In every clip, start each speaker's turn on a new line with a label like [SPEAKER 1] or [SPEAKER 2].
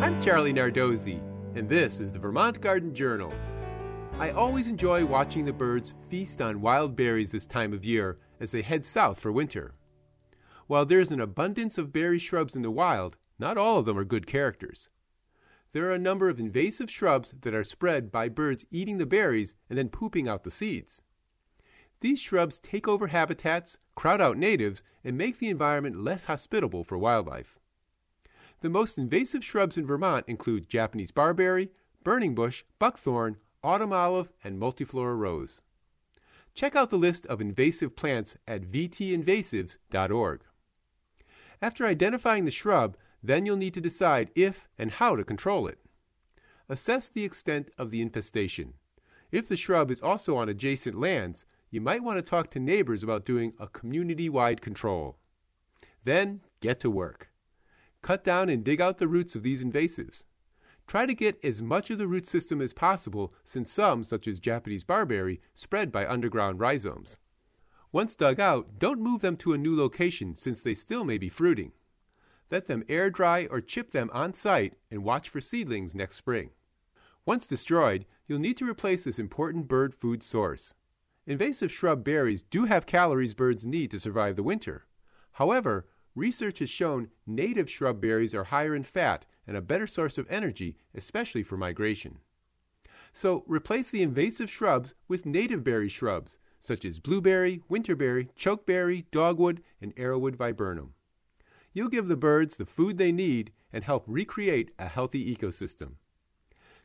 [SPEAKER 1] I'm Charlie Nardozzi, and this is the Vermont Garden Journal. I always enjoy watching the birds feast on wild berries this time of year as they head south for winter. While there's an abundance of berry shrubs in the wild, not all of them are good characters. There are a number of invasive shrubs that are spread by birds eating the berries and then pooping out the seeds. These shrubs take over habitats, crowd out natives, and make the environment less hospitable for wildlife. The most invasive shrubs in Vermont include Japanese barberry, burning bush, buckthorn, autumn olive, and multiflora rose. Check out the list of invasive plants at vtinvasives.org. After identifying the shrub, then you'll need to decide if and how to control it. Assess the extent of the infestation. If the shrub is also on adjacent lands, you might want to talk to neighbors about doing a community wide control. Then get to work. Cut down and dig out the roots of these invasives. Try to get as much of the root system as possible since some, such as Japanese barberry, spread by underground rhizomes. Once dug out, don't move them to a new location since they still may be fruiting. Let them air dry or chip them on site and watch for seedlings next spring. Once destroyed, you'll need to replace this important bird food source. Invasive shrub berries do have calories birds need to survive the winter. However, research has shown native shrub berries are higher in fat and a better source of energy, especially for migration. So replace the invasive shrubs with native berry shrubs, such as blueberry, winterberry, chokeberry, dogwood, and arrowwood viburnum. You'll give the birds the food they need and help recreate a healthy ecosystem.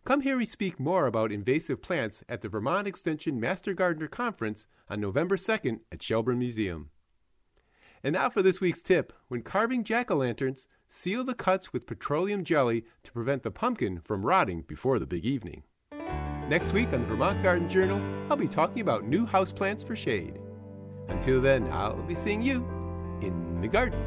[SPEAKER 1] Come hear me speak more about invasive plants at the Vermont Extension Master Gardener Conference on November 2nd at Shelburne Museum. And now for this week's tip. When carving jack o' lanterns, seal the cuts with petroleum jelly to prevent the pumpkin from rotting before the big evening. Next week on the Vermont Garden Journal, I'll be talking about new houseplants for shade. Until then, I'll be seeing you in the garden.